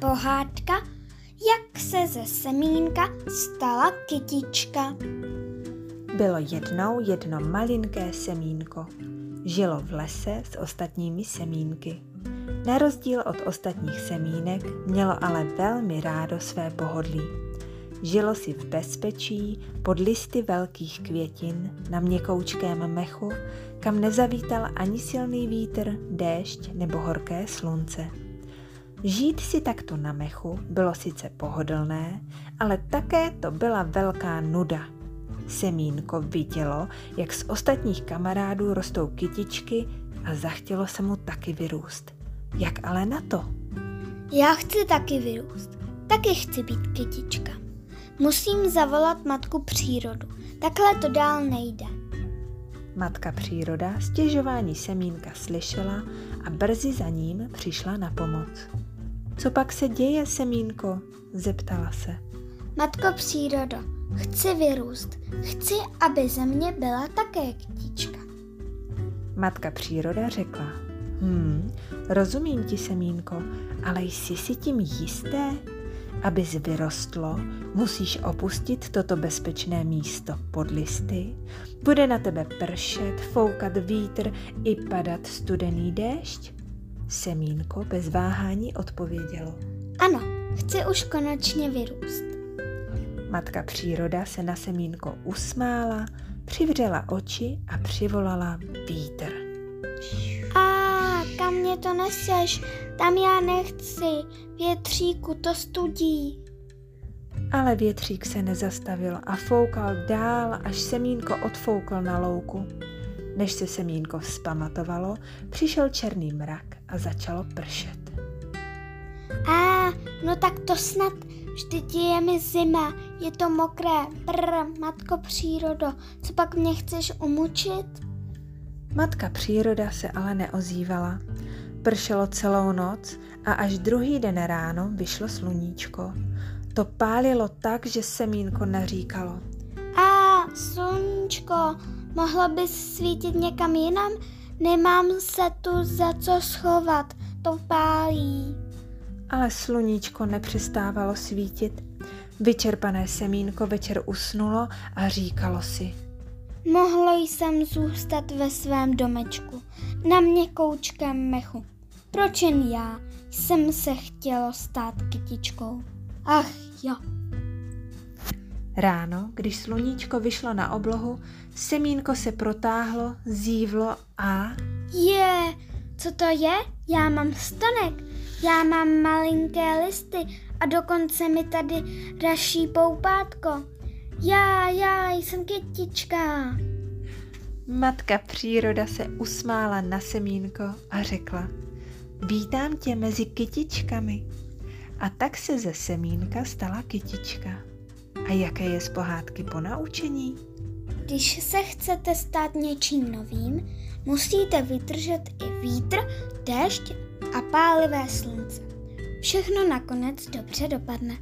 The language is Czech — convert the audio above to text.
Pohádka, jak se ze semínka stala kytička. Bylo jednou jedno malinké semínko. Žilo v lese s ostatními semínky. Na rozdíl od ostatních semínek mělo ale velmi rádo své pohodlí. Žilo si v bezpečí pod listy velkých květin na měkoučkém mechu, kam nezavítal ani silný vítr, déšť nebo horké slunce. Žít si takto na mechu bylo sice pohodlné, ale také to byla velká nuda. Semínko vidělo, jak z ostatních kamarádů rostou kytičky a zachtělo se mu taky vyrůst. Jak ale na to? Já chci taky vyrůst. Taky chci být kytička. Musím zavolat matku přírodu. Takhle to dál nejde. Matka příroda stěžování semínka slyšela a brzy za ním přišla na pomoc. Co pak se děje, semínko? zeptala se. Matko přírodo, chci vyrůst. Chci, aby ze mě byla také kytička. Matka příroda řekla, hm, rozumím ti, semínko, ale jsi si tím jisté? Abys vyrostlo, musíš opustit toto bezpečné místo pod listy. Bude na tebe pršet, foukat vítr i padat studený déšť? Semínko bez váhání odpovědělo. Ano, chci už konečně vyrůst. Matka příroda se na semínko usmála, přivřela oči a přivolala vítr. A kam mě to neseš? Tam já nechci. Větříku to studí. Ale větřík se nezastavil a foukal dál, až semínko odfoukl na louku. Než se semínko vzpamatovalo, přišel černý mrak a začalo pršet. A, no tak to snad, vždyť je mi zima, je to mokré, brr, matko přírodo, co pak mě chceš umučit? Matka příroda se ale neozývala. Pršelo celou noc a až druhý den ráno vyšlo sluníčko. To pálilo tak, že semínko naříkalo. A, sluníčko, mohlo bys svítit někam jinam? Nemám se tu za co schovat, to pálí. Ale sluníčko nepřestávalo svítit. Vyčerpané semínko večer usnulo a říkalo si. Mohlo jsem zůstat ve svém domečku, na měkoučkém mechu. Proč jen já jsem se chtělo stát kytičkou? Ach jo. Ráno, když sluníčko vyšlo na oblohu, semínko se protáhlo, zívlo a... Je, co to je? Já mám stonek, já mám malinké listy a dokonce mi tady raší poupátko. Já, já jsem kytička. Matka příroda se usmála na semínko a řekla, vítám tě mezi kytičkami. A tak se ze semínka stala kytička. A jaké je z pohádky po naučení? Když se chcete stát něčím novým, musíte vydržet i vítr, déšť a pálivé slunce. Všechno nakonec dobře dopadne.